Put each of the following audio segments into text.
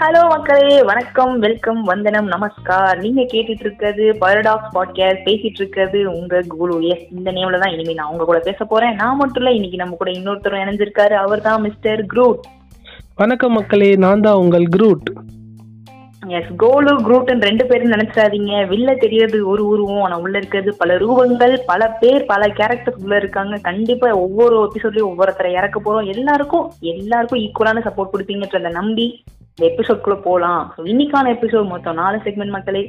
Hello மக்களே. வணக்கம் welcome வந்தனம் நமஸ்கார். நீங்க கேட்டுட்டு இருக்கிறது பரடாக்ஸ் பாட்காஸ்ட் பேசிட்டு இருக்கிறது உங்க குரு. எஸ் இந்த நேம்ல தான் இனிமே நான் உங்க கூட பேச போறேன். நான் மட்டும் இல்ல இன்னைக்கு நம்ம கூட இன்னொருத்தர் இணைஞ்சிருக்காரு. அவர் தான் மிஸ்டர் குரூட் வணக்கம் மக்களே. நான் தான் உங்கள் குரூட் எஸ் கோலு குரூட்னு ரெண்டு பேரும் நினைச்சிடாதீங்க. வெளில தெரியறது ஒரு உருவம். ஆனா உள்ள இருக்கிறது பல ரூபங்கள் பல பேர் பல கேரக்டர்ஸ் உள்ள இருக்காங்க. கண்டிப்பா ஒவ்வொரு எபிசோட்லயும் ஒவ்வொருத்தரை இறக்க போறோம். எல்லாருக்கும் எல்லாருக்கும் ஈக்குவலான சப்போர்ட் கொடுப்பீங்கன்றத நம்பி இந்த எபிசோட்குள்ள போலாம். ஸோ இன்னைக்கான எபிசோட் மொத்தம் நாலு செக்மெண்ட் மக்களே.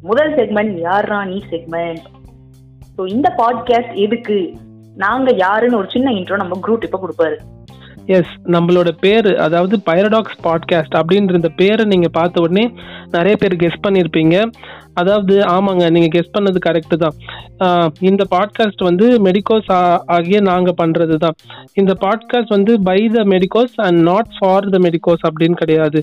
முதல் செக்மெண்ட் யாரா நீ செக்மெண்ட் ஸோ இந்த பாட்காஸ்ட் எதுக்கு? நாங்க யாருன்னு ஒரு சின்ன இன்ட்ரோ நம்ம குரூப் இப்போ கொடுப்பாரு. எஸ் நம்மளோட பேர் அதாவது பைரடாக்ஸ் பாட்காஸ்ட் அப்படின்ற இந்த பேரை நீங்கள் பார்த்த உடனே நிறைய பேர் கெஸ் பண்ணியிருப்பீங்க அதாவது ஆமாங்க நீங்கள் கெஸ் பண்ணது கரெக்டு தான். இந்த பாட்காஸ்ட் வந்து மெடிக்கோஸ் ஆகிய நாங்கள் பண்ணுறது தான். இந்த பாட்காஸ்ட் வந்து by the medicos and not for the medicos அப்படின்னு கிடையாது.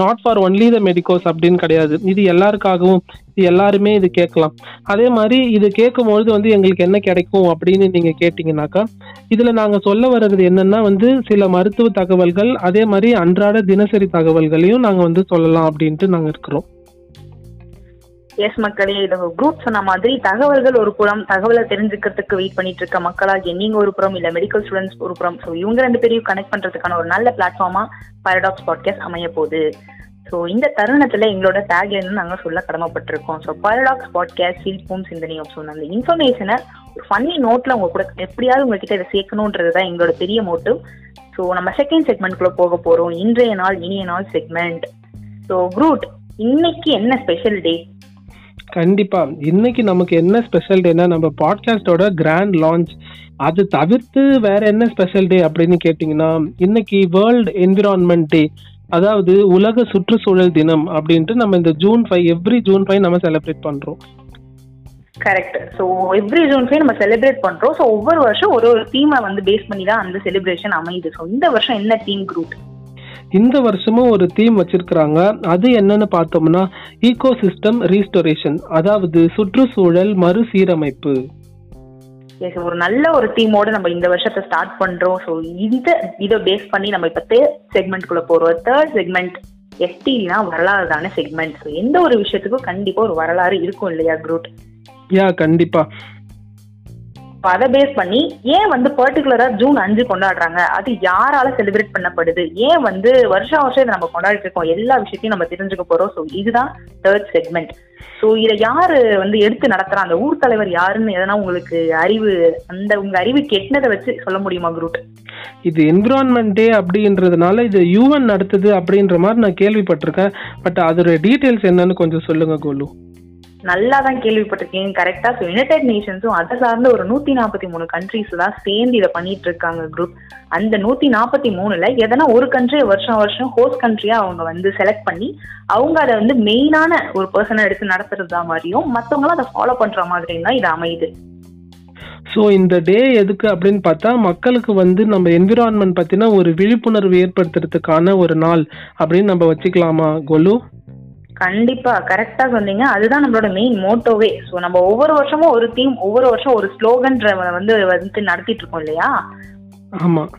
Not for only the medicos அப்படின்னு கிடையாது. இது எல்லாருக்காகவும் இது எல்லாருமே இது கேட்கலாம். அதே மாதிரி இது கேட்கும்பொழுது வந்து எங்களுக்கு என்ன கிடைக்கும் அப்படின்னு நீங்கள் கேட்டிங்கனாக்கா இதில் நாங்கள் சொல்ல வர்றது என்னன்னா வந்து சில மருத்துவ தகவல்கள் அதே மாதிரி அன்றாட தினசரி தகவல்களையும் நாங்கள் வந்து சொல்லலாம் அப்படின்ட்டு நாங்கள் இருக்கிறோம். எஸ் மக்களே இது குரூப் சொன்ன மாதிரி தகவல்கள் ஒரு புறம் தகவலை தெரிஞ்சுக்கிறதுக்கு வெயிட் பண்ணிட்டு இருக்க மக்களாகிய நீங்க ஒரு புறம் இல்ல மெடிக்கல் ஸ்டூடெண்ட்ஸ் ஒரு புறம். ஸோ இவங்க ரெண்டு பேரையும் கனெக்ட் பண்றதுக்கான ஒரு நல்ல பிளாட்ஃபார்மா பாரடாக்ஸ் பாட்காஸ்ட் அமைய போகுது. ஸோ இந்த தருணத்துல எங்களோட டேக்லைன் நாங்க சொல்ல கடமைப்பட்டிருக்கோம். ஸோ பாரடாக்ஸ் பாட்காஸ்ட் சிரிப்பும் சிந்தனையும் ஸோ அந்த இன்ஃபர்மேஷனை ஒரு ஃபன்னி நோட்ல உங்க கூட எப்படியாவது உங்ககிட்ட இதை சேர்க்கணுன்றது தான் எங்களோட பெரிய மோட்டிவ் ஸோ நம்ம செகண்ட் செக்மெண்ட்குள்ள போக போறோம். இன்றைய நாள் இனிய நாள் செக்மெண்ட் ஸோ குரூட் இன்னைக்கு என்ன ஸ்பெஷல் டே கண்டிப்பா. இன்னைக்கு நமக்கு என்ன ஸ்பெஷல் டேனா நம்ம பாட்காஸ்டோட கிராண்ட் லான்ச் அது தவிர்த்து வேற என்ன ஸ்பெஷல் டே அப்படின்னு கேட்டிங்கன்னா இன்னைக்கு வேர்ல்ட் என்விரான்மெண்ட் டே அதாவது உலக சுற்றுச்சூழல் தினம் அப்படின்ட்டு நம்ம இந்த June five every June five நம்ம செலிப்ரேட் பண்றோம். Correct so every June five நம்ம செலிப்ரேட் பண்றோம். ஸோ ஒவ்வொரு வருஷம் ஒரு ஒரு தீமை வந்து பேஸ் பண்ணி தான் அந்த செலிப்ரேஷன் அமையுது. ஸோ இந்த வருஷம் என்ன தீம் குரூப் இந்த வருஷமும் ஒரு தீம் வச்சிருக்கிறாங்க. அது என்னன்னு பார்த்தோம்னா ஈகோ சிஸ்டம் ரீஸ்டோரேஷன் அதாவது சுற்றுச்சூழல் மறுசீரமைப்பு. எஸ் ஒரு நல்ல ஒரு தீமோட நம்ம இந்த வருஷத்தை ஸ்டார்ட் பண்றோம். ஸோ இந்த இதை பேஸ் பண்ணி நம்ம இப்போ தேர்ட் செக்மெண்ட்குள்ள போறோம். தேர்ட் செக்மெண்ட் எஸ்டினா வரலாறு தானே செக்மெண்ட் ஸோ எந்த ஒரு விஷயத்துக்கும் கண்டிப்பா ஒரு வரலாறு இருக்கும் இல்லையா குரூட்? யா கண்டிப்பா. அதை பேஸ் பண்ணி ஏன் வந்து பர்டிகுலரா ஜூன் அஞ்சு கொண்டாடுறாங்க? அது யாரால செலிப்ரேட் பண்ணப்படுது? ஏன் வந்து வருஷம் வருஷம் இதை நம்ம கொண்டாடிட்டு இருக்கோம்? எல்லா விஷயத்தையும் நம்ம தெரிஞ்சுக்க போறோம். ஸோ இதுதான் தேர்ட் செக்மெண்ட் ஸோ இதை யாரு வந்து எடுத்து நடத்துறா? அந்த ஊர் தலைவர் யாருன்னு எதனா உங்களுக்கு அறிவு அந்த உங்க அறிவு கெட்டினதை வச்சு சொல்ல முடியுமா குரூட்? இது என்விரான்மெண்ட் டே அப்படின்றதுனால இது யூஎன் நடத்துது அப்படின்ற மாதிரி நான் கேள்விப்பட்டிருக்கேன். பட் அதோட டீட்டெயில்ஸ் என்னன்னு கொஞ்சம் சொல்லுங்க கோலு. நல்லா தான் கேள்விப்பட்டிருக்கீங்க கரெக்டா ஸோ யுனைடெட் நேஷன்ஸும் அதை சார்ந்த ஒரு நூத்தி நாற்பத்தி மூணு கண்ட்ரிஸ் தான் சேர்ந்து இதை பண்ணிட்டு இருக்காங்க குரூப் அந்த நூத்தி நாற்பத்தி மூணுல எதனா ஒரு கண்ட்ரியை வருஷம் வருஷம் ஹோஸ்ட் கண்ட்ரியா அவங்க வந்து செலக்ட் பண்ணி அவங்க அதை வந்து மெயினான ஒரு பர்சனை எடுத்து நடத்துறதா மாதிரியும் மற்றவங்களும் அதை ஃபாலோ பண்ற மாதிரியும் தான் இது அமையுது. ஸோ இந்த டே எதுக்கு அப்படின்னு பார்த்தா மக்களுக்கு வந்து நம்ம என்விரான்மெண்ட் பற்றின ஒரு விழிப்புணர்வு ஏற்படுத்துறதுக்கான ஒரு நாள் அப்படின்னு நம்ம வச்சுக்கலாமா கோலு? கண்டிப்பா கரெக்டா சொன்னீங்க. அதுதான் நம்மளோட மெயின் மோட்டோவே ஸோ நம்ம ஒவ்வொரு வருஷமும் ஒரு தீம் ஒவ்வொரு வருஷம் ஒரு ஸ்லோகன்ற வந்து வந்து நடத்திட்டு இருக்கோம் இல்லையா? ஆமாம்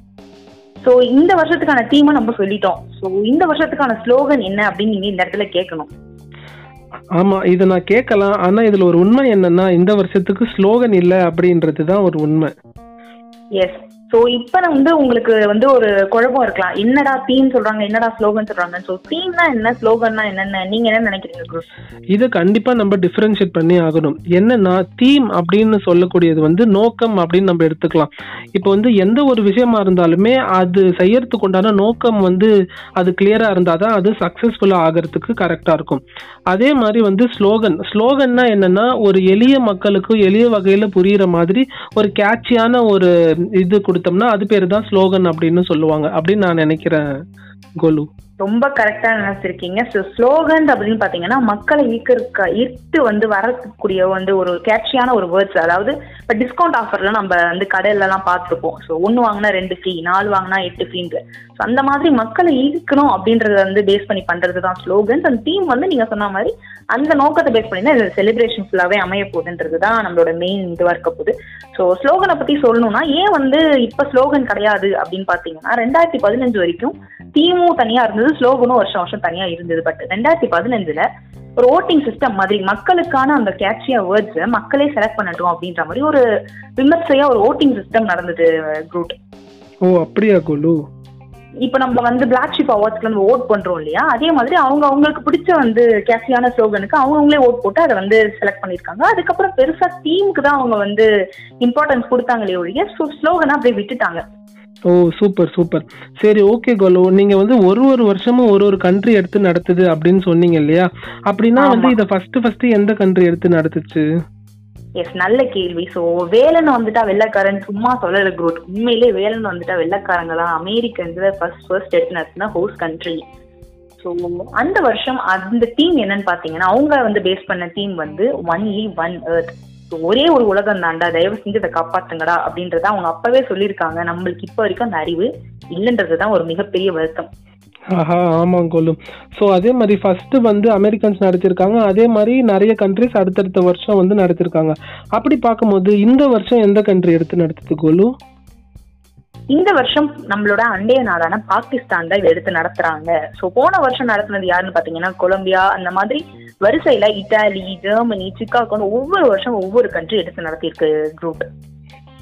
ஸோ இந்த வருஷத்துக்கான தீமை நம்ம சொல்லிட்டோம். ஸோ இந்த வருஷத்துக்கான ஸ்லோகன் என்ன அப்படின்னு நீங்க இந்த இடத்துல கேட்கணும். ஆமாம் இதை நான் கேட்கலாம். ஆனால் இதில் ஒரு உண்மை என்னன்னா இந்த வருஷத்துக்கு ஸ்லோகன் இல்லை அப்படின்றது தான் ஒரு உண்மை. எஸ் சோ இப்ப வந்து உங்களுக்கு வந்து ஒரு குழப்பம் இருக்கலாம். என்னடா தீம் சொல்றாங்க என்னடா ஸ்லோகன் சொல்றாங்க ஸோ தீம்னா என்ன ஸ்லோகன்னா என்னென்ன நீங்க என்ன நினைக்கிறீங்க இது இதை நம்ம டிஃப்ரென்ஷியேட் பண்ணி ஆகணும். என்னன்னா தீம் அப்படின்னு சொல்லக்கூடியது வந்து நோக்கம் அப்படின்னு நம்ம எடுத்துக்கலாம். இப்போ வந்து எந்த ஒரு விஷயமா இருந்தாலுமே அது செய்யறதுக்கு உண்டான நோக்கம் வந்து அது கிளியரா இருந்தா தான் அது சக்சஸ்ஃபுல்லா ஆகிறதுக்கு கரெக்டாக இருக்கும். அதே மாதிரி வந்து ஸ்லோகன் ஸ்லோகன்னா என்னன்னா ஒரு எளிய மக்களுக்கு எளிய வகையில புரியுற மாதிரி ஒரு கேட்சியான ஒரு இது கொடுத்தோம்னா அது பேர் தான் ஸ்லோகன் அப்படின்னு சொல்லுவாங்க அப்படின்னு நான் நினைக்கிறேன் கோலு. ரொம்ப கரெக்டா நினைச்சிருக்கீங்க. ஸோ ஸ்லோகன் அப்படின்னு பாத்தீங்கன்னா மக்களை ஈர்க்க ஈர்த்து வந்து வரக்கூடிய வந்து ஒரு கேட்சியான ஒரு வேர்ட்ஸ் அதாவது இப்போ டிஸ்கவுண்ட் ஆஃபர்ல நம்ம வந்து கடையில எல்லாம் பார்த்துருப்போம். ஸோ ஒன்று வாங்கினா ரெண்டு ஃப்ரீ நாலு வாங்கினா எட்டு ஃப்ரீன்ற ஸோ அந்த மாதிரி மக்களை ஈர்க்கணும் அப்படின்றத வந்து பேஸ் பண்ணி பண்றது தான் ஸ்லோகன்ஸ் அந்த தீம் வந்து நீங்க சொன்ன மாதிரி அந்த நோக்கத்தை பேஸ் பண்ணி தான் செலிப்ரேஷன் ஃபுல்லாவே அமைய போகுதுன்றது தான் நம்மளோட மெயின் இதுவா இருக்க போகுது. ஸோ ஸ்லோகனை பத்தி சொல்லணும்னா ஏன் வந்து இப்ப ஸ்லோகன் கிடையாது அப்படின்னு பாத்தீங்கன்னா ரெண்டாயிரத்தி பதினஞ்சு வரைக்கும் தீமும் தனியா இருந்தது. ஸ்லோகனும் வருஷம் வருஷம் தனியா இருந்தது. பட் ரெண்டாயிரத்தி பதினஞ்சுல ஒரு ஓட்டிங் சிஸ்டம் மாதிரி மக்களுக்கான அந்த கேட்சியா வேர்ட்ஸ் மக்களே செலக்ட் பண்ணட்டும் அப்படின்ற மாதிரி ஒரு விமர்சையா ஒரு ஓட்டிங் சிஸ்டம் நடந்தது குரூட் ஓ அப்படியா கோலு இப்ப நம்ம வந்து பிளாக் ஷிப் அவார்ட்ஸ்ல நம்ம ஓட் பண்றோம் இல்லையா? அதே மாதிரி அவங்க அவங்களுக்கு பிடிச்ச வந்து கேட்சியான ஸ்லோகனுக்கு அவங்க அவங்களே ஓட் போட்டு அதை வந்து செலக்ட் பண்ணிருக்காங்க அதுக்கப்புறம் பெருசா தீமுக்கு தான் அவங்க வந்து இம்பார்ட்டன்ஸ் கொடுத்தாங்களே ஒழிய ஸ்லோகனை அப்படியே விட்டுட்டாங்க. ஓ சூப்பர் சூப்பர். சரி ஓகே கோலு. நீங்க வந்து ஒரு ஒரு வருஷமும் ஒரு ஒரு கண்ட்ரி எடுத்து நடத்துது அப்படின்னு சொன்னீங்க இல்லையா? அப்படின்னா வந்து. இதை ஃபர்ஸ்ட் ஃபர்ஸ்ட் எந்த கண்ட்ரி எடுத்து நடத்துச்சு? எஸ் நல்ல கேள்வி. ஸோ வேலன் வந்துட்டா வெள்ளக்காரன். சும்மா சொல்லல குரூட். உண்மையிலே வேலன் வந்துட்டா வெள்ளக்காரங்க தான். அமெரிக்கன்ஸ்ல ஃபர்ஸ்ட் ஃபர்ஸ்ட் எடுத்து நடத்தினா ஹோஸ்ட் கண்ட்ரி ஸோ அந்த வருஷம் அந்த டீம் என்னன்னு பார்த்தீங்கன்னா அவங்க வந்து பேஸ் பண்ண டீம் வந்து ஒன்லி ஒன் எர்த் ஸோ ஒரே ஒரு உலகம் தாண்டா தயவு செஞ்சு இதை காப்பாத்துங்கடா அப்படின்றத அவங்க அப்பவே சொல்லியிருக்காங்க. நம்மளுக்கு இப்போ வரைக்கும் அந்த அறிவு இல்லைன்றதுதான் ஒரு மிகப்பெரிய வருத்தம். ஆஹா ஆமாம் கோலு. ஸோ அதே மாதிரி ஃபர்ஸ்ட் வந்து அமெரிக்கன்ஸ் நடத்திருக்காங்க அதே மாதிரி நிறைய கண்ட்ரிஸ் அடுத்தடுத்த வருஷம் வந்து நடத்திருக்காங்க அப்படி பார்க்கும்போது இந்த வருஷம் எந்த கண்ட்ரி எடுத்து நடத்துது கோலு? இந்த வருஷம் நம்மளோட அண்டைய நாடான பாகிஸ்தான் தான் எடுத்து நடத்துறாங்க. ஸோ போன வருஷம் நடத்துனது யாருன்னு பார்த்தீங்கன்னா கொலம்பியா அந்த மாதிரி வரிசையில இட்டாலி ஜெர்மனி சிக்காகோன்னு ஒவ்வொரு வருஷம் ஒவ்வொரு கண்ட்ரி எடுத்து நடத்தியிருக்கு குரூப்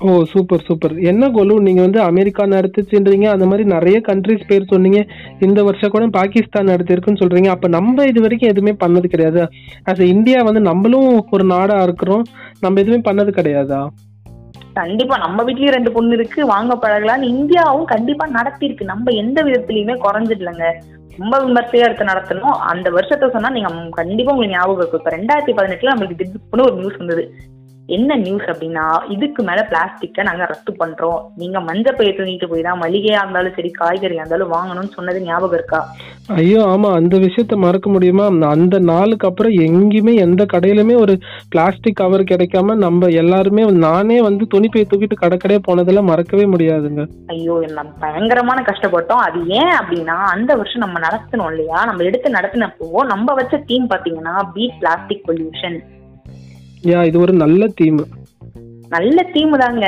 ஓ சூப்பர் சூப்பர் என்ன கொலு நீங்க வந்து அமெரிக்கா நடத்துச்சுன்றீங்க அந்த மாதிரி நிறைய கண்ட்ரிஸ் பேர் சொன்னீங்க. இந்த வருஷம் கூட பாகிஸ்தான் நடத்திருக்குன்னு சொல்றீங்க. அப்ப நம்ம இது வரைக்கும் எதுவுமே பண்ணது கிடையாது. ஆஸ் இந்தியா வந்து நம்மளும் ஒரு நாடா இருக்கிறோம். நம்ம எதுவுமே பண்ணது கிடையாதா? கண்டிப்பா நம்ம வீட்லயும் ரெண்டு பொண்ணு இருக்கு வாங்க பழகலாம்னு இந்தியாவும் கண்டிப்பா நடத்தியிருக்கு நம்ம எந்த விதத்திலயுமே குறைஞ்சிடலங்க. ரொம்ப விமர்சையா எடுத்து நடத்தணும். அந்த வருஷத்தை சொன்னா நீங்க கண்டிப்பா உங்களுக்கு ஞாபகம் இருக்கும் இப்ப ரெண்டாயிரத்தி பதினெட்டுல நம்மளுக்கு திடீர்னு ஒரு நியூஸ் வந்தது. என்ன நியூஸ் அப்படின்னா இதுக்கு மேல பிளாஸ்டிக்கை நாங்க ரத்து பண்றோம். நீங்க மஞ்சள் பைய தூங்கிட்டு போய் தான் மளிகையா இருந்தாலும் சரி காய்கறியா இருந்தாலும் வாங்கணும்னு சொன்னது ஞாபகம் இருக்கா? ஐயோ ஆமா அந்த விஷயத்த மறக்க முடியுமா? அந்த- நாளுக்கு அப்புறம் எங்கேயுமே எந்த கடையிலுமே ஒரு பிளாஸ்டிக் கவர் கிடைக்காம நம்ம எல்லாருமே நானே வந்து துணிப்பையை தூக்கிட்டு கடை கடையே போனதெல்லாம் மறக்கவே முடியாதுங்க. ஐயோ நம்ம பயங்கரமான கஷ்டப்பட்டோம். அது ஏன் அப்படின்னா அந்த வருஷம் நம்ம நடத்தணும் இல்லையா? நம்ம எடுத்து நடத்தினப்போ நம்ம வச்ச தீம் பாத்தீங்கன்னா பீட் பிளாஸ்டிக் பொல்யூஷன் யா இது ஒரு நல்ல தீம். நல்ல தீம் தாங்க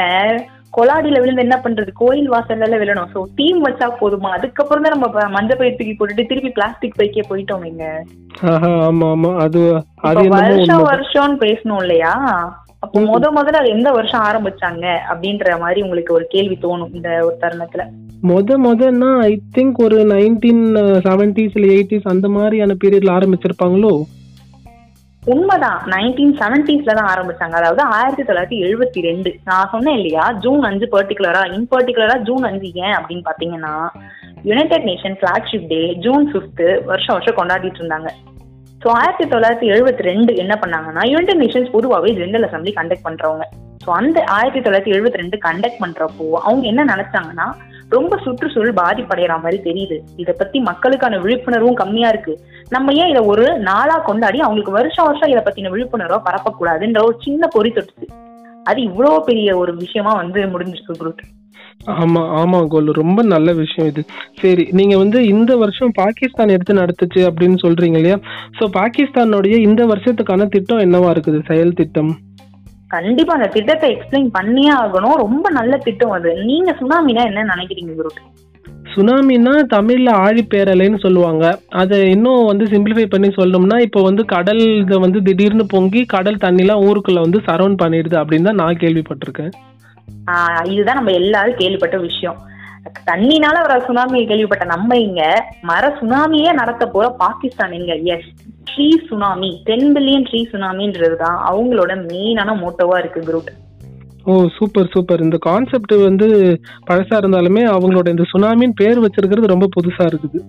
கொலாடியில விழுந்து என்ன பண்றது? கோயில் வாசல்ல விழணும். சோ தீம் வச்சா போதுமா? அதுக்கப்புறம் தான் நம்ம ப- மஞ்சள் பை தூக்கி போட்டுட்டு திருப்பி பிளாஸ்டிக் பைக்கே போயிட்டோம் நீங்க ஆமா ஆமா. அது அது வருஷம் வருஷம்னு பேசணும் இல்லையா? அப்போ. முத முதல்ல அது எந்த வருஷம் ஆரம்பிச்சாங்க? அப்படின்ற மாதிரி உங்களுக்கு ஒரு கேள்வி தோணும் இந்த ஒரு தருணத்துல. முத முதன்னா ஐ திங்க் ஒரு நைன்டீன் செவன்டிஸ் இல்ல எயிட்டிஸ் அந்த மாதிரியான பீரியட்ல ஆரம்பிச்சிருப்பாங்களோ? உண்மைதான். நைன்டீன் செவன்டிஸ்ல தான் ஆரம்பிச்சாங்க. அதாவது ஆயிரத்தி தொள்ளாயிரத்தி எழுபத்தி ரெண்டு. நான் சொன்னேன் இல்லையா? ஜூன் அஞ்சு பர்டிகுலரா இன் பர்டிகுலரா ஜூன் அஞ்சு ஏன் அப்படின்னு பாத்தீங்கன்னா United Nation flagship day June fifth வருஷம் வருஷம் கொண்டாடிட்டு இருந்தாங்க. ஸோ ஆயிரத்தி தொள்ளாயிரத்தி எழுபத்தி ரெண்டு என்ன பண்ணாங்கன்னா யுனைடெட் நேஷன்ஸ் பொதுவாகவே ஜெனரல் அசம்பிளி கண்டக்ட் பண்றவங்க. ஸோ அந்த ஆயிரத்தி தொள்ளாயிரத்தி எழுபத்தி ரெண்டு கண்டக்ட் பண்றப்போ அவங்க என்ன நினைச்சாங்கன்னா ரொம்ப சுற்றுச்சூழல் பாதிப்படைகிற மாதிரி தெரியுது. இதை பத்தி மக்களுக்கான விழிப்புணர்வும் கம்மியா இருக்கு. நம்ம ஏன் இதை ஒரு நாளா கொண்டாடி அவங்களுக்கு வருஷம் வருஷம் இதை பத்தின விழிப்புணர்வை பரப்பக்கூடாதுன்ற ஒரு சின்ன பொறி தொட்டுச்சு. அது இவ்வளவு பெரிய ஒரு விஷயமா வந்து முடிஞ்சிருக்கு குரூட் ஆமா ஆமா கோல். ரொம்ப நல்ல விஷயம் இது. சரி நீங்க வந்து இந்த வருஷம் பாகிஸ்தான் எடுத்து நடத்துச்சு அப்படின்னு சொல்றீங்க இல்லையா? சோ பாகிஸ்தானுடைய இந்த வருஷத்துக்கான திட்டம் என்னவா இருக்குது? செயல் திட்டம். கண்டிப்பா அந்த திட்டத்தை எக்ஸ்பிளைன் பண்ணியே ஆகணும். ரொம்ப நல்ல திட்டம் அது. நீங்க சுனாமினா என்ன நினைக்கிறீங்க குரு சுனாமினா தமிழ்ல ஆழிப்பேரலைன்னு சொல்லுவாங்க. அதை இன்னும் வந்து சிம்பிளிஃபை பண்ணி சொல்லணும்னா இப்போ வந்து கடல் இதை வந்து திடீர்னு பொங்கி கடல் தண்ணிலாம் ஊருக்குள்ள வந்து சரௌண்ட் பண்ணிடுது அப்படின்னு தான் நான் கேள்விப்பட்டிருக்கேன். இதுதான் நம்ம எல்லாரும் கேள்விப்பட்ட விஷயம். தண்ணினால வர சுனாமி கேள்விப்பட்ட நம்ம இங்க மர சுனாமியே நடத்த போற பாகிஸ்தான் இங்க. Yes tree tsunami ten billion tree சுனாமின்றது தான் அவங்களோட மெயினான மோட்டோவா இருக்கு குரூப் ஓ சூப்பர் சூப்பர் இந்த கான்செப்ட் வந்து பழசா இருந்தாலுமே அவங்களோட இந்த சுனாமின்னு பேர் வச்சிருக்கிறது ரொம்ப புதுசா இருக்குது.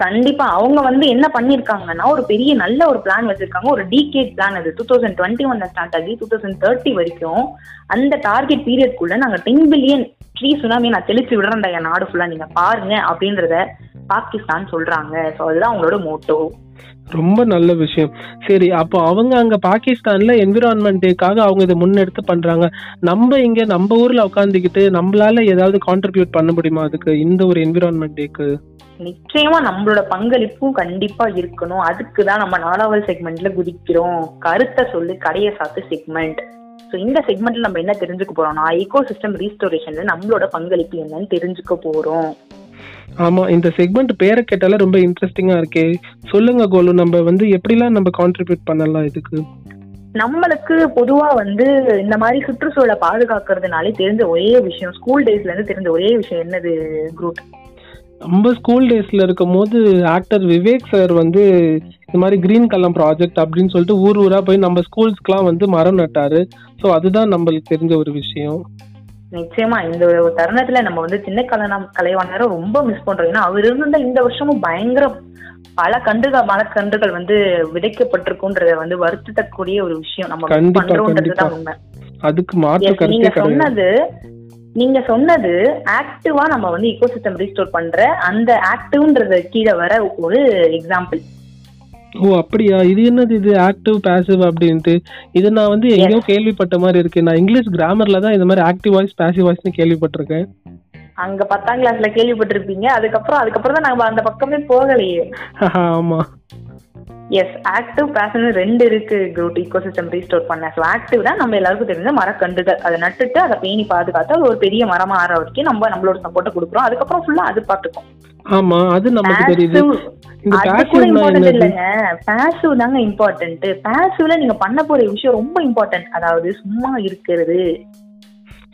கண்டிப்பா அவங்க வந்து என்ன பண்ணிருக்காங்கன்னா ஒரு பெரிய நல்ல ஒரு பிளான் வச்சிருக்காங்க. ஒரு டீகேட் பிளான் அது. டூ தௌசண்ட் டுவெண்ட்டி ஒன்ல ஸ்டார்ட் ஆகி டூ தௌசண்ட் தேர்ட்டி வரைக்கும் அந்த டார்கெட் பீரியட்குள்ள நாங்க டென் பில்லியன் ட்ரீ சுனாமி நான் தெளிச்சு விடுறேன்டா என் நாடு ஃபுல்லா நீங்க பாருங்க அப்படின்றத பாகிஸ்தான் சொல்றாங்க. ஸோ அதுதான் அவங்களோட மோட்டோ ரொம்ப நல்ல விஷயம். சரி அப்போ அவங்க அங்க பாகிஸ்தான்ல என்விரான்மெண்ட்டுக்காக அவங்க இதை முன்னெடுத்து பண்றாங்க. நம்ம இங்க நம்ம ஊர்ல உட்காந்துக்கிட்டு நம்மளால ஏதாவது கான்ட்ரிபியூட் பண்ண முடியுமா அதுக்கு? இந்த ஒரு என்விரான்மெண்ட் டேக்கு நிச்சயமா நம்மளோட பங்களிப்பும் கண்டிப்பா இருக்கணும். அதுக்கு தான் நம்ம நாலாவது செக்மெண்ட்ல குதிக்கிறோம். கருத்தை சொல்லு கடைய சாத்து செக்மெண்ட் ஸோ இந்த செக்மெண்ட்ல நம்ம என்ன தெரிஞ்சுக்க போறோம்னா ஈகோ சிஸ்டம் ரீஸ்டோரேஷன்ல நம்மளோட பங்களிப்பு என்னன்னு தெரிஞ்சுக்க போறோம். ஆமா இந்த செக்மெண்ட் பேரை கேட்டாலே ரொம்ப இன்ட்ரெஸ்டிங்கா இருக்கே. சொல்லுங்க கோலு நம்ம வந்து எப்படிலாம் நம்ம கான்ட்ரிபியூட் பண்ணலாம் இதுக்கு? நம்மளுக்கு பொதுவா வந்து இந்த மாதிரி சுற்றுச்சூழலை பாதுகாக்கிறதுனாலே தெரிஞ்ச ஒரே விஷயம் ஸ்கூல் டேஸ்ல இருந்து தெரிஞ்ச ஒரே விஷயம் என்னது குரூப்? நம்ம ஸ்கூல் டேஸ்ல இருக்கும் போது ஆக்டர் விவேக் சார் வந்து இந்த மாதிரி கிரீன் கலம் ப்ராஜெக்ட் அப்படின்னு சொல்லிட்டு ஊர் ஊரா போய் நம்ம ஸ்கூல்ஸ்க்குலாம் வந்து மரம் நட்டாரு. ஸோ அதுதான் நம்மளுக்கு தெரிஞ்ச ஒரு விஷயம். நிச்சயமா இந்த ஒரு தருணத்துல நம்ம வந்து சின்ன கலனம் கலைவாணரை ரொம்ப மிஸ் பண்றோம். ஏன்னா அவர் இருந்த இந்த வருஷமும் பயங்கர பல கன்றுகள் மரக்கன்றுகள் வந்து விதைக்கப்பட்டிருக்குன்றத வந்து வருத்தக்கூடிய ஒரு விஷயம். நம்ம பண்றோம்ன்றதுதான். உண்மை. அதுக்கு நீங்க சொன்னது நீங்க சொன்னது ஆக்டிவா நம்ம வந்து ஈகோசிஸ்டம் ரீஸ்டோர் பண்ற அந்த ஆக்டிவ்ன்றது கீழே வர ஒரு எக்ஸாம்பிள் ஓ அப்படியா? இது என்னது? இது ஆக்டிவ் பாசிவ் அப்படின்ட்டு. இது நான் வந்து எங்கேயோ கேள்விப்பட்ட மாதிரி இருக்கு. நான் இங்கிலீஷ் கிராமர்ல தான் இந்த மாதிரி ஆக்டிவ் வாய்ஸ் பாசிவ் வாய்ஸ்னு கேள்விப்பட்டிருக்கேன். அங்க பத்தாம் கிளாஸ்ல கேள்விப்பட்டிருப்பீங்க. அதுக்கப்புறம் அதுக்கப்புறம் தான் நம்ம அந்த பக்கமே போகலையே. ஆமா. எஸ் ஆக்டிவ் பேஷன் ரெண்டு இருக்கு குரூட் ஈகோசிஸ்டம் ரீஸ்டோர் பண்ண. ஸோ ஆக்டிவ் தான் நம்ம எல்லாருக்கும் தெரிஞ்ச மரக்கன்றுகள். அதை நட்டுட்டு அதை பேணி பாதுகாத்து அது ஒரு பெரிய மரமா ஆற வரைக்கும் நம்ம நம்மளோட சப்போர்ட்டை கொடுக்குறோம். அதுக்கப்புறம் ஃபுல்லா அது பார்த்துக்கும். ஆமா அது நமக்கு தெரியுது. அது கூட இம்பார்ட்டன்ட் இல்லைங்க. பேசிவ் தாங்க இம்பார்ட்டன்ட் பேசிவ்ல நீங்க பண்ண போற விஷயம் ரொம்ப இம்பார்ட்டன்ட் அதாவது சும்மா இருக்கிறது.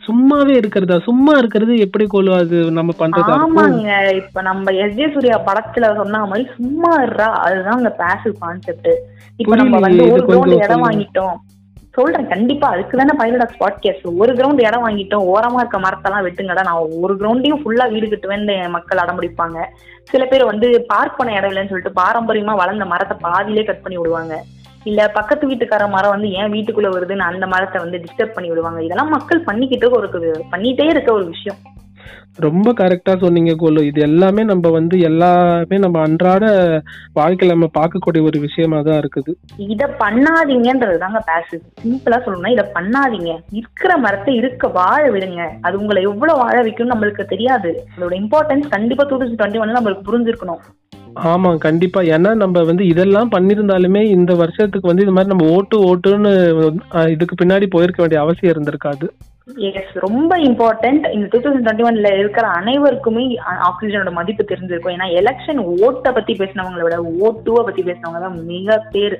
சும்மாவே இருக்கிறதா? சும்மா இருக்கிறது எப்படி அது நம்ம பண்றதா ஆமாங்க. இப்ப நம்ம எஸ் ஜே சூர்யா படத்துல சொன்ன மாதிரி சும்மா இருறா அதுதான் அந்த பேசிவ் கான்செப்ட் இப்ப நம்ம வந்து ஒரு கிரவுண்ட் இடம். வாங்கிட்டோம். சொல்றேன் கண்டிப்பா. அதுக்கு தானே பைலடாக்ஸ் பாட்காஸ்ட் ஒரு கிரவுண்ட் இடம் வாங்கிட்டோம். ஓரமா இருக்க மரத்தெல்லாம் வெட்டுங்கடா. நான் ஒரு கிரவுண்டையும் ஃபுல்லா வீடு கட்டுவேன்னு மக்கள் அடம்பிடிப்பாங்க. சில பேர் வந்து பார்க் பண்ண இடம் இல்லைன்னு சொல்லிட்டு பாரம்பரியமா வளர்ந்த மரத்தை பாதியிலே கட் பண்ணி விடுவாங்க. இல்ல பக்கத்து வீட்டுக்கார மரம் வந்து ஏன் வீட்டுக்குள்ள வருதுன்னு அந்த மரத்தை வந்து டிஸ்டர்ப் பண்ணி விடுவாங்க. இதெல்லாம் மக்கள் பண்ணிக்கிட்டு ஒரு பண்ணிட்டே இருக்க ஒரு விஷயம். ரொம்ப கரெக்டா சொன்னீங்க கோலு. இது எல்லாமே நம்ம வந்து எல்லாமே நம்ம அன்றாட வாழ்க்கையில நம்ம பார்க்கக்கூடிய ஒரு விஷயமா தான் இருக்குது. இத பண்ணாதீங்கன்றது தாங்க பேசிவ் சிம்பிளா சொல்லணும்னா இத பண்ணாதீங்க. இருக்கிற மரத்தை இருக்க வாழ விடுங்க. அது உங்களை எவ்வளவு வாழ வைக்கும்னு நம்மளுக்கு தெரியாது. அதோட இம்பார்ட்டன்ஸ் கண்டிப்பா டூ தௌசண்ட் டுவெண்ட்டி ஒன்ல நம்மளுக்கு புரிஞ்சிருக்கணும். ஆமா கண்டிப்பா. ஏன்னா நம்ம வந்து இதெல்லாம் பண்ணியிருந்தாலுமே இந்த வருஷத்துக்கு வந்து இது மாதிரி நம்ம ஓட்டு ஓட்டுன்னு இதுக்கு பின்னாடி போயிருக்க வேண்டிய அவசியம் இருந்திருக்காது. எஸ் ரொம்ப இம்பார்ட்டன்ட் இந்த டூ தௌசண்ட் டுவெண்ட்டி ஒன்ல இருக்கிற அனைவருக்குமே ஆக்சிஜனோட மதிப்பு தெரிஞ்சிருக்கும். ஏன்னா எலெக்ஷன் ஓட்டை பத்தி பேசினவங்களை விட ஓட்டுவை பத்தி பேசினவங்க தான் மிக பேர்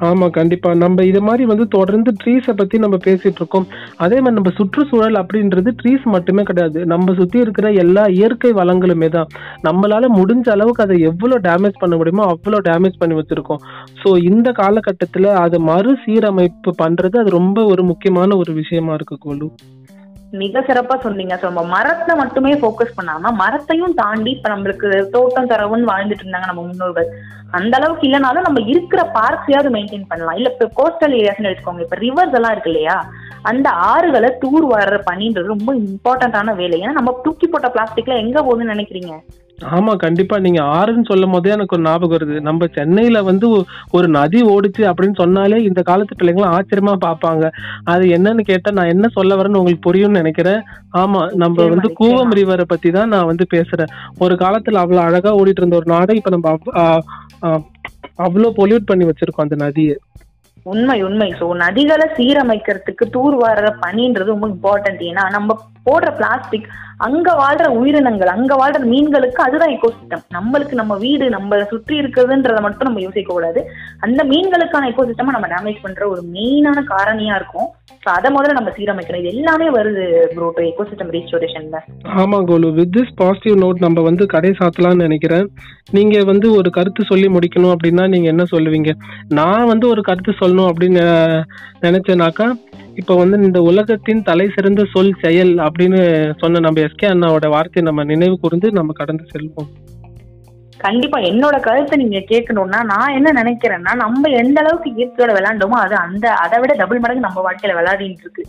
ஆமா கண்டிப்பா. நம்ம இது மாதிரி வந்து தொடர்ந்து ட்ரீஸை பத்தி நம்ம பேசிட்டு இருக்கோம். அதே மாதிரி நம்ம சுற்றுச்சூழல் அப்படின்றது ட்ரீஸ் மட்டுமே கிடையாது. நம்ம சுத்தி இருக்கிற எல்லா இயற்கை வளங்களுமே தான். நம்மளால முடிஞ்ச அளவுக்கு அதை எவ்வளோ டேமேஜ் பண்ண முடியுமோ அவ்வளோ டேமேஜ் பண்ணி வச்சிருக்கோம். ஸோ இந்த காலகட்டத்துல அதை மறுசீரமைப்பு பண்றது அது ரொம்ப ஒரு முக்கியமான ஒரு விஷயமா இருக்கு கோலு. மிக சிறப்பா சொன்னீங்க. ஸோ நம்ம மரத்தை மட்டுமே ஃபோக்கஸ் பண்ணாம மரத்தையும் தாண்டி இப்ப நம்மளுக்கு தோட்டம் தரவுன்னு வாழ்ந்துட்டு இருந்தாங்க நம்ம முன்னோர்கள். அந்த அளவுக்கு இல்லைனாலும் நம்ம இருக்கிற பார்க்ஸையாவது மெயின்டைன் பண்ணலாம். இல்ல இப்ப கோஸ்டல் ஏரியாஸ்னு எடுத்துக்கோங்க இப்ப ரிவர்ஸ் எல்லாம் இருக்கு இல்லையா? அந்த ஆறுகளை தூர் வர்ற பணின்றது ரொம்ப இம்பார்ட்டன்டான வேலை. ஏன்னா நம்ம தூக்கி போட்ட பிளாஸ்டிக்ல எங்க போகுதுன்னு நினைக்கிறீங்க? ஆமா கண்டிப்பா. நீங்க ஆறுன்னு சொல்லும் போதே எனக்கு ஒரு ஞாபகம் வருது. நம்ம சென்னையில வந்து ஒரு நதி ஓடுச்சு அப்படின்னு சொன்னாலே இந்த காலத்து பிள்ளைங்களும் ஆச்சரியமா பார்ப்பாங்க. அது என்னன்னு கேட்டா நான் என்ன சொல்ல வரேன்னு உங்களுக்கு புரியும்னு நினைக்கிறேன். ஆமா நம்ம வந்து. கூவம் ரிவரை பத்தி தான் நான் வந்து பேசுறேன். ஒரு காலத்துல அவ்வளவு அழகா ஓடிட்டு இருந்த ஒரு நாடை இப்ப நம்ம அவ்- ஆ, ஆ, அவ்வளவு பொல்யூட் பண்ணி வச்சிருக்கோம் அந்த நதியை. உண்மை உண்மை. ஸோ நதிகளை சீரமைக்கிறதுக்கு தூர் வர்ற பணின்றது ரொம்ப இம்பார்ட்டன்ட் ஏன்னா நம்ம போடுற பிளாஸ்டிக் அங்க வாழ்ற உயிரினங்கள் அங்க வாழ்ற மீன்களுக்கு அதுதான் எக்கோசிஸ்டம் நம்மளுக்கு நம்ம வீடு நம்ம சுற்றி இருக்கிறதுன்றத மட்டும் நம்ம யோசிக்க கூடாது. அந்த மீன்களுக்கான எக்கோசிஸ்டம் நம்ம டேமேஜ் பண்ற ஒரு மெயினான காரணியா இருக்கும். ஸோ அதை முதல்ல நம்ம சீரமைக்கணும். இது எல்லாமே வருது ப்ரோ டு எக்கோசிஸ்டம் ரீஸ்டோரேஷன்ல ஆமா கோலு. வித் திஸ் பாசிட்டிவ் நோட் நம்ம வந்து கடை சாத்தலாம்னு நினைக்கிறேன். நீங்க வந்து ஒரு கருத்து சொல்லி முடிக்கணும் அப்படின்னா நீங்க என்ன சொல்லுவீங்க? நான் வந்து ஒரு கருத்து சொல்லணும் அப்படின்னு நினைச்சேனாக்கா இப்போ வந்து இந்த உலகத்தின் தலை சிறந்த சொல் செயல் அப்படின்னு சொன்ன நம்ம எஸ்கே அண்ணாவோட வார்த்தையை நம்ம நினைவு கூர்ந்து நம்ம கடந்து செல்வோம். கண்டிப்பா என்னோட கருத்தை நீங்க கேட்கணும்னா நான் என்ன நினைக்கிறேன்னா நம்ம எந்த அளவுக்கு இயற்கையோட விளையாண்டோமோ அது அந்த அதை விட டபுள் மடங்கு நம்ம வாழ்க்கையில விளையாடிட்டு இருக்கு.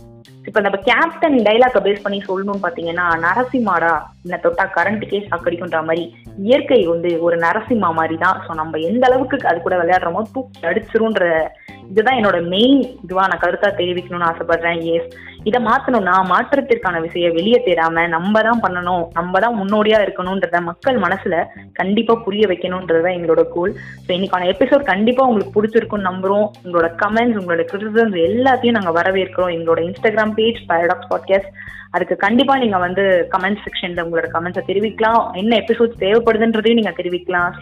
இப்ப நம்ம கேப்டன் டைலாக பேஸ் பண்ணி சொல்லணும்னு பாத்தீங்கன்னா நரசிம்மாடா என்ன தொட்டா கரண்ட்டுக்கே சாக்கடிக்குன்ற மாதிரி இயற்கை வந்து ஒரு நரசிம்மா மாதிரி தான் ஸோ நம்ம எந்த அளவுக்கு அது கூட விளையாடுறோமோ தூக்கி அடிச்சிரும்ன்ற இதுதான் என்னோட மெயின் இதுவா நான் கருத்தா தெரிவிக்கணும்னு ஆசைப்படுறேன். எஸ் இதை மாத்தணும்னா மாற்றத்திற்கான விஷய வெளியே தேடாம நம்ம தான் பண்ணணும் நம்ம தான் முன்னோடியா இருக்கணும்ன்றத மக்கள் மனசுல கண்டிப்பா புரிய வைக்கணும்ன்றத எங்களோட கோல் ஸோ இன்னைக்கான எபிசோட் கண்டிப்பா உங்களுக்கு பிடிச்சிருக்கும் நம்புறோம். உங்களோட கமெண்ட்ஸ் உங்களோட கிரிட்டிசம்ஸ் எல்லாத்தையும் நாங்க வரவேற்கிறோம். எங்களோட இன்ஸ்டாகிராம் பேஜ் பேரடாக்ஸ் பாட்காஸ்ட் அதுக்கு கண்டிப்பா நீங்க வந்து கமெண்ட் செக்ஷன்ல உங்களோட கமெண்ட்ஸை தெரிவிக்கலாம். என்ன எபிசோட் தேவைப்படுதுன்றதையும் நீங்க தெரிவிக்கலாம்.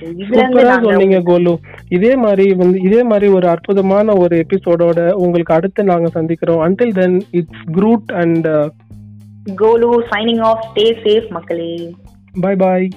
சொன்னீங்க கோலு. இதே மாதிரி வந்து இதே மாதிரி ஒரு அற்புதமான ஒரு எபிசோடோட உங்களுக்கு அடுத்து நாங்க சந்திக்கிறோம். Until then it's Groot and uh, Golu signing off. Stay safe, Makale. Bye bye.